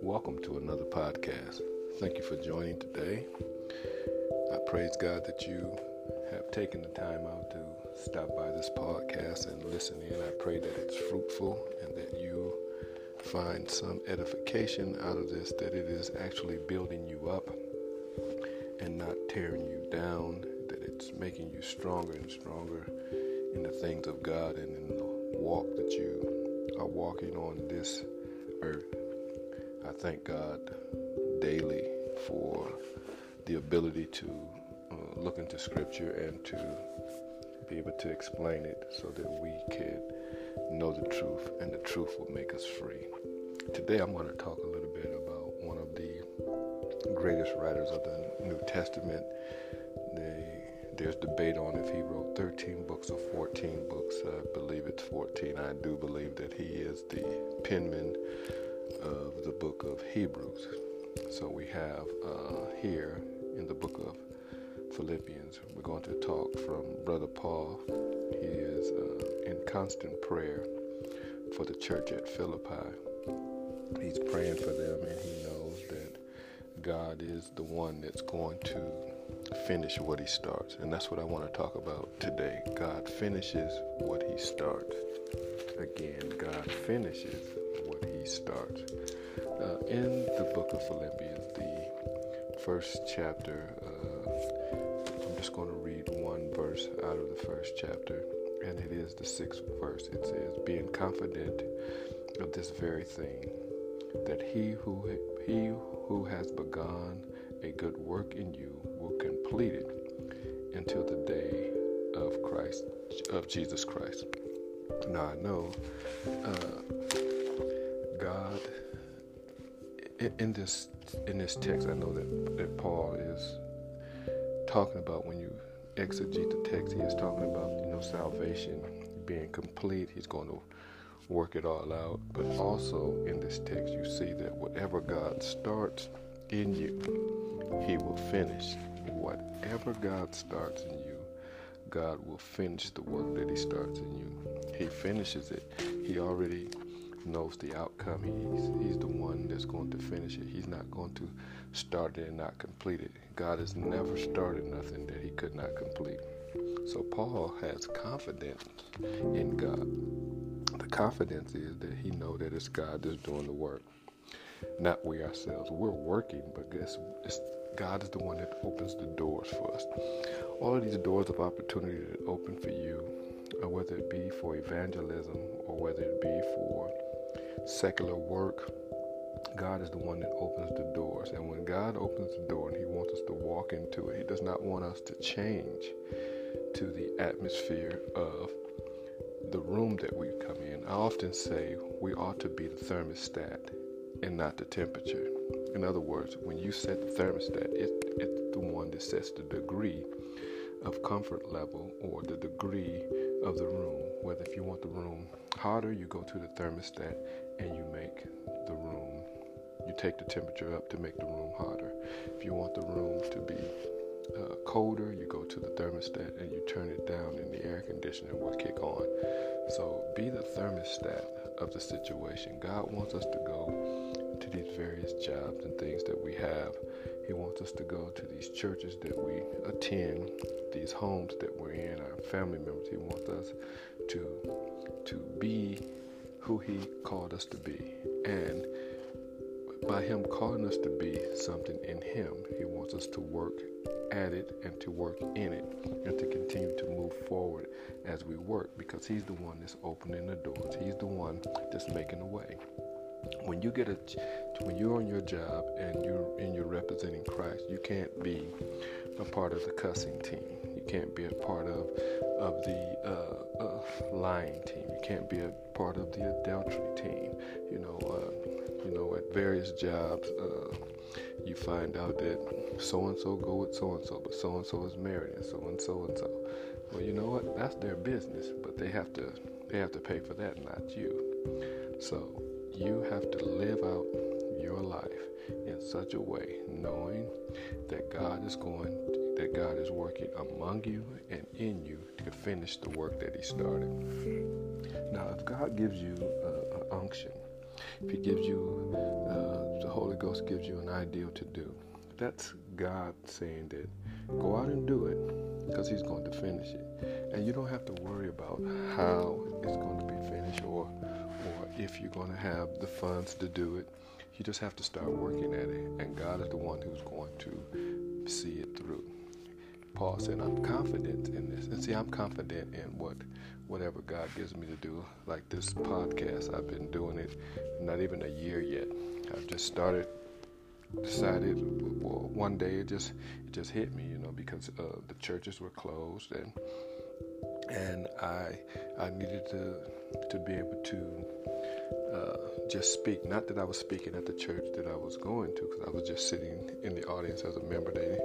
Welcome to another podcast. Thank you for joining today. I praise God that you have taken the time out to stop by this podcast and listen in. I pray that it's fruitful and that you find some edification out of this, that it is actually building you up and not tearing you down, it's making you stronger and stronger in the things of God and in the walk that you are walking on this earth. I thank God daily for the ability to uh, look into Scripture and to be able to explain it so that we can know the truth and the truth will make us free. Today I'm going to talk a little bit about one of the greatest writers of the New Testament. They, there's debate on if he wrote 13 books or 14 books. I believe it's 14. I do believe that he is the penman of the book of Hebrews. So we have uh, here in the book of Philippians, we're going to talk from Brother Paul. He is uh, in constant prayer for the church at Philippi. He's praying for them and he knows that God is the one that's going to finish what he starts. And that's what I want to talk about today. God finishes what he starts. Again, God finishes what he starts. Uh, in the book of Philippians, the first chapter, uh, I'm just going to read one verse out of the first chapter, and it is the sixth verse. It says, Being confident of this very thing, that he who he who has begun a good work in you will complete it until the day of Christ of Jesus Christ. Now I know uh, God in, this in this text. I know that that Paul is talking about when you exegete the text. He is talking about you know salvation being complete. He's going to work it all out. But also in this text, you see that whatever God starts in you, He will finish. Whatever God starts in you, God will finish the work that He starts in you. He finishes it. He already knows the outcome. He's, he's the one that's going to finish it. He's not going to start it and not complete it. God has never started nothing that He could not complete. So Paul has confidence in God the confidence is that he know that it's God that's doing the work, not we ourselves. We're working, but guess it's, God is the one that opens the doors for us. All of these doors of opportunity that open for you, uh, whether it be for evangelism or whether it be for secular work, God is the one that opens the doors. And when God opens the door and He wants us to walk into it, He does not want us to change to the atmosphere of the room that we come in, I often say we ought to be the thermostat and not the temperature. In other words, when you set the thermostat, it, it's the one that sets the degree of comfort level or the degree of the room. Whether if you want the room hotter, you go to the thermostat and you make the room, you take the temperature up to make the room hotter. If you want the room to be uh, colder, you go to the thermostat and you turn it down, and the air conditioner will kick on. So be the thermostat of the situation. God wants us to go to these various jobs and things that we have. He wants us to go to these churches that we attend, these homes that we're in, our family members. He wants us to to be who He called us to be, and by Him calling us to be something in Him, He wants us to work at it and to work in it and to continue to move forward as we work because He's the one that's opening the doors. He's the one that's making the way. When you get a, when you're on your job and you're and you're representing Christ, you can't be a part of the cussing team. You can't be a part of of the uh, uh, lying team. You can't be a part of the adultery team. You know, uh, you know, at various jobs uh, you find out that so and so go with so and so, but so and so is married and so and so and so. Well, you know what? That's their business, but they have to they have to pay for that, not you. So you have to live out your life in such a way, knowing that God is going that God is working among you and in you to finish the work that He started. Now, if God gives you an unction, if He gives you, uh, the Holy Ghost gives you an ideal to do, that's God saying that go out and do it because He's going to finish it. And you don't have to worry about how it's going to be finished or, or if you're going to have the funds to do it. You just have to start working at it, and God is the one who's going to see it through. Paul said, I'm confident in this. And see, I'm confident in what whatever God gives me to do. Like this podcast, I've been doing it not even a year yet. I've just started decided well, one day it just it just hit me, you know, because uh, the churches were closed and and I I needed to to be able to uh, just speak. Not that I was speaking at the church that I was going to, because I was just sitting in the audience as a member. They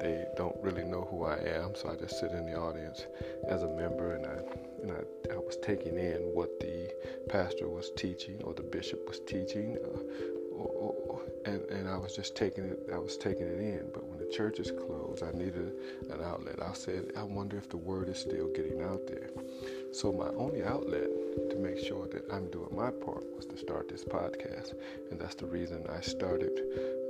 they don't really know who I am, so I just sit in the audience as a member, and I and I, I was taking in what the pastor was teaching or the bishop was teaching, uh, and and I was just taking it. I was taking it in. But when the church is closed, I needed an outlet. I said, I wonder if the word is still getting out there. So my only outlet to make sure that I'm doing my part was to start this podcast, and that's the reason I started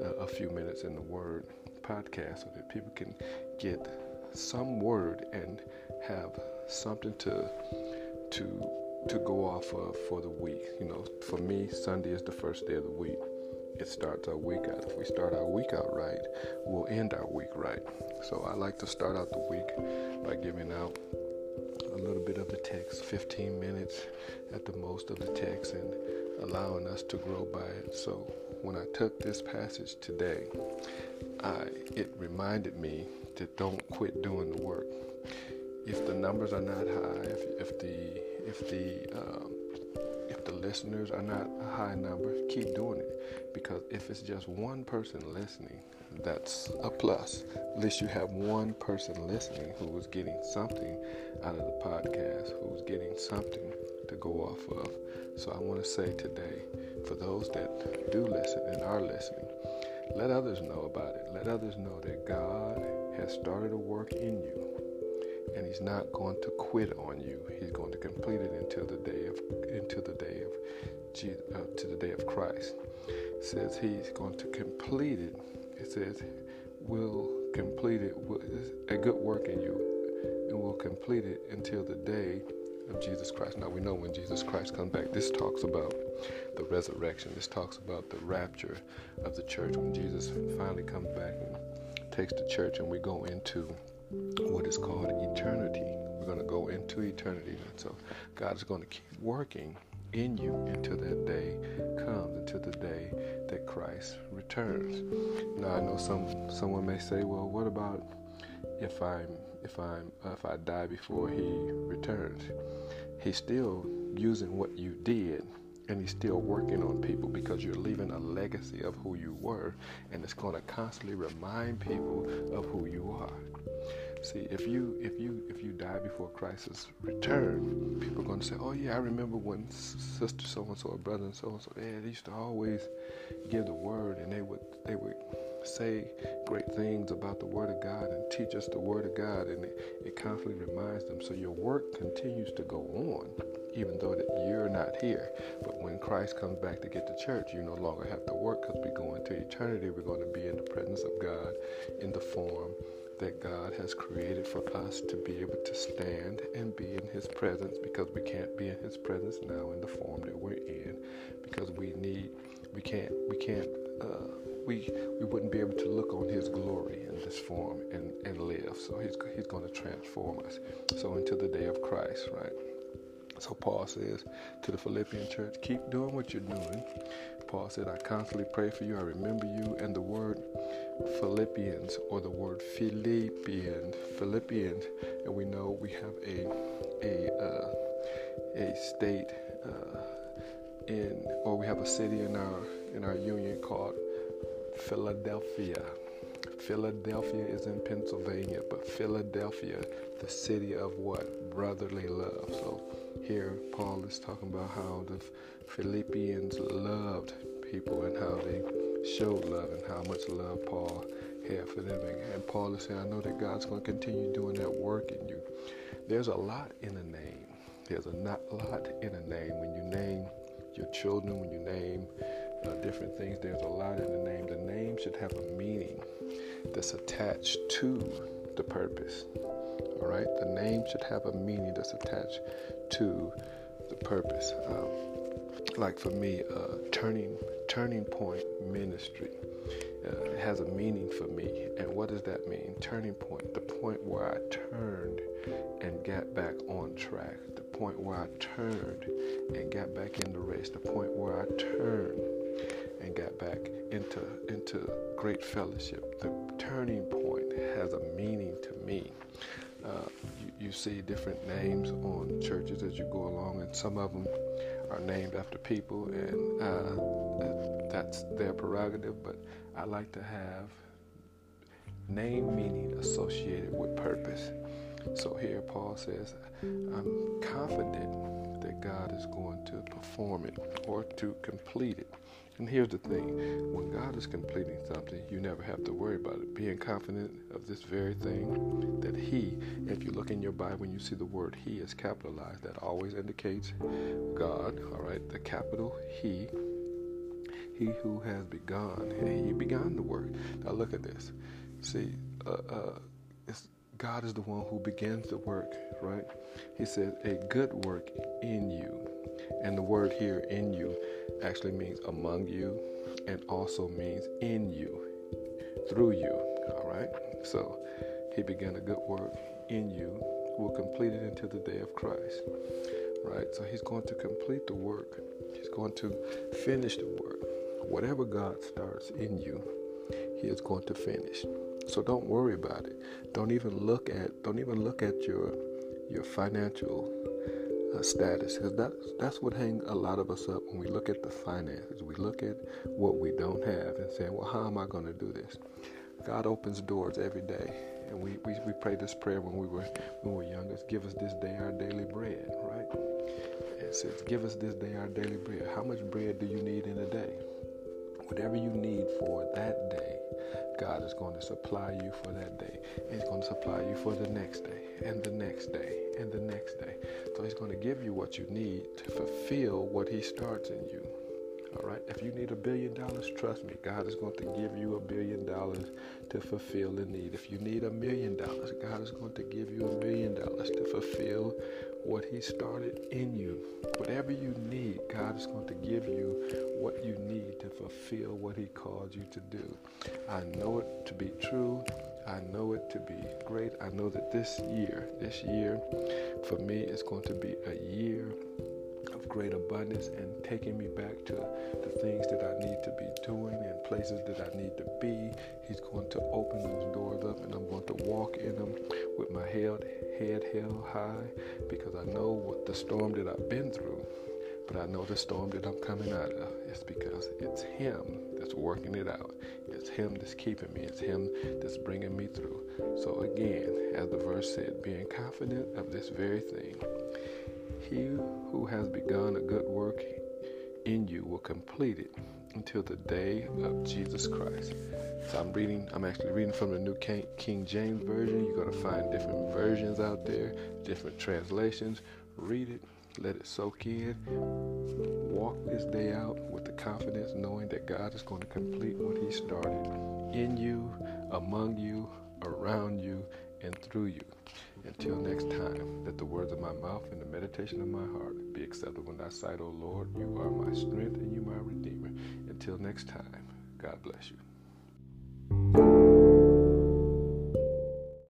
uh, a few minutes in the Word podcast so that people can get some word and have something to to to go off of for the week. You know, for me, Sunday is the first day of the week. It starts our week out. If we start our week out right, we'll end our week right. So I like to start out the week by giving out a little bit of the text, 15 minutes at the most of the text, and allowing us to grow by it. So when I took this passage today, I, it reminded me to don't quit doing the work. If the numbers are not high, if, if the if the um, if the listeners are not a high number, keep doing it because if it's just one person listening, that's a plus. At least you have one person listening who is getting something out of the podcast, who's getting something to go off of. So I want to say today, for those that do listen and are listening, let others know about it. Let others know that God has started a work in you and he's not going to quit on you. He's going to complete it until the day of until the day of uh, to the day of Christ. Says he's going to complete it it says, will complete it, a good work in you, and will complete it until the day of Jesus Christ. Now we know when Jesus Christ comes back, this talks about the resurrection. This talks about the rapture of the church when Jesus finally comes back and takes the church and we go into what is called eternity. We're going to go into eternity. And so God is going to keep working in you until that day comes, until the day that Christ returns. Now I know some someone may say, well, what about if I'm if I'm uh, if I die before he returns? He's still using what you did and he's still working on people because you're leaving a legacy of who you were and it's going to constantly remind people of who. See, if you if you if you die before Christ's return, people are going to say, "Oh yeah, I remember when sister so and so or brother and so and so, yeah, they used to always give the word, and they would they would say great things about the Word of God and teach us the Word of God, and it, it constantly reminds them. So your work continues to go on, even though that you're not here. But when Christ comes back to get the church, you no longer have to work because we go into eternity. We're going to be in the presence of God in the form that God has created for us to be able to stand and be in His presence because we can't be in His presence now in the form that we're in because we need, we can't, we can't, uh, we we wouldn't be able to look on His glory in this form and, and live. So He's He's going to transform us. So until the day of Christ, right? So Paul says to the Philippian church, keep doing what you're doing. Paul said, I constantly pray for you. I remember you. And the word Philippians or the word Philippians, Philippians, and we know we have a a uh, a state uh, in or we have a city in our in our union called Philadelphia. Philadelphia is in Pennsylvania, but Philadelphia, the city of what? Brotherly love. So here Paul is talking about how the Philippians loved people and how they showed love and how much love Paul had for them. And Paul is saying, I know that God's going to continue doing that work in you. There's a lot in a name. There's a not lot in a name. When you name your children, when you name uh, different things, there's a lot in the name. The name should have a meaning that's attached to the purpose. All right? The name should have a meaning that's attached to the purpose. Um, like for me, uh, turning turning point ministry uh, has a meaning for me. And what does that mean? Turning point, the point where I turned and got back on track, the point where I turned and got back in the race, the point where I turned and got back into into great fellowship. The turning point has a meaning to me. Uh, you, you see different names on churches as you go along, and some of them are named after people, and uh, that's their prerogative. But I like to have name meaning associated with purpose. So here Paul says, I'm confident that God is going to perform it or to complete it. And here's the thing when God is completing something, you never have to worry about it. Being confident of this very thing, that He, if you look in your Bible and you see the word He is capitalized, that always indicates God, all right? The capital He, He who has begun, He began the work. Now look at this. See, uh, uh, God is the one who begins the work, right? He says, a good work in you. And the word here, in you, actually means among you and also means in you, through you. All right? So he began a good work in you, will complete it until the day of Christ. Right? So he's going to complete the work, he's going to finish the work. Whatever God starts in you, he is going to finish. So don't worry about it. Don't even look at don't even look at your your financial uh, status because that's that's what hangs a lot of us up when we look at the finances. We look at what we don't have and saying, "Well, how am I going to do this?" God opens doors every day, and we, we, we prayed this prayer when we were when we were youngest. Give us this day our daily bread, right? It says, "Give us this day our daily bread." How much bread do you need in a day? Whatever you need for that day, God is going to supply you for that day. He's going to supply you for the next day, and the next day, and the next day. So He's going to give you what you need to fulfill what He starts in you. All right. If you need a billion dollars, trust me, God is going to give you a billion dollars to fulfill the need. If you need a million dollars, God is going to give you a million dollars to fulfill what He started in you. Whatever you need, God is going to give you what you need to fulfill what He called you to do. I know it to be true. I know it to be great. I know that this year, this year, for me, is going to be a year great abundance and taking me back to the things that I need to be doing and places that I need to be. He's going to open those doors up and I'm going to walk in them with my head, head held high because I know what the storm that I've been through. But I know the storm that I'm coming out of It's because it's Him that's working it out. It's Him that's keeping me. It's Him that's bringing me through. So, again, as the verse said, being confident of this very thing, he who has begun a good work in you will complete it until the day of Jesus Christ. So I'm reading, I'm actually reading from the New King James Version. You're going to find different versions out there, different translations. Read it, let it soak in. Walk this day out with the confidence knowing that God is going to complete what He started in you, among you, around you, and through you. Until next time, let the words of my mouth and the meditation of my heart be acceptable in thy sight, O Lord. You are my strength and you my redeemer. Until next time, God bless you.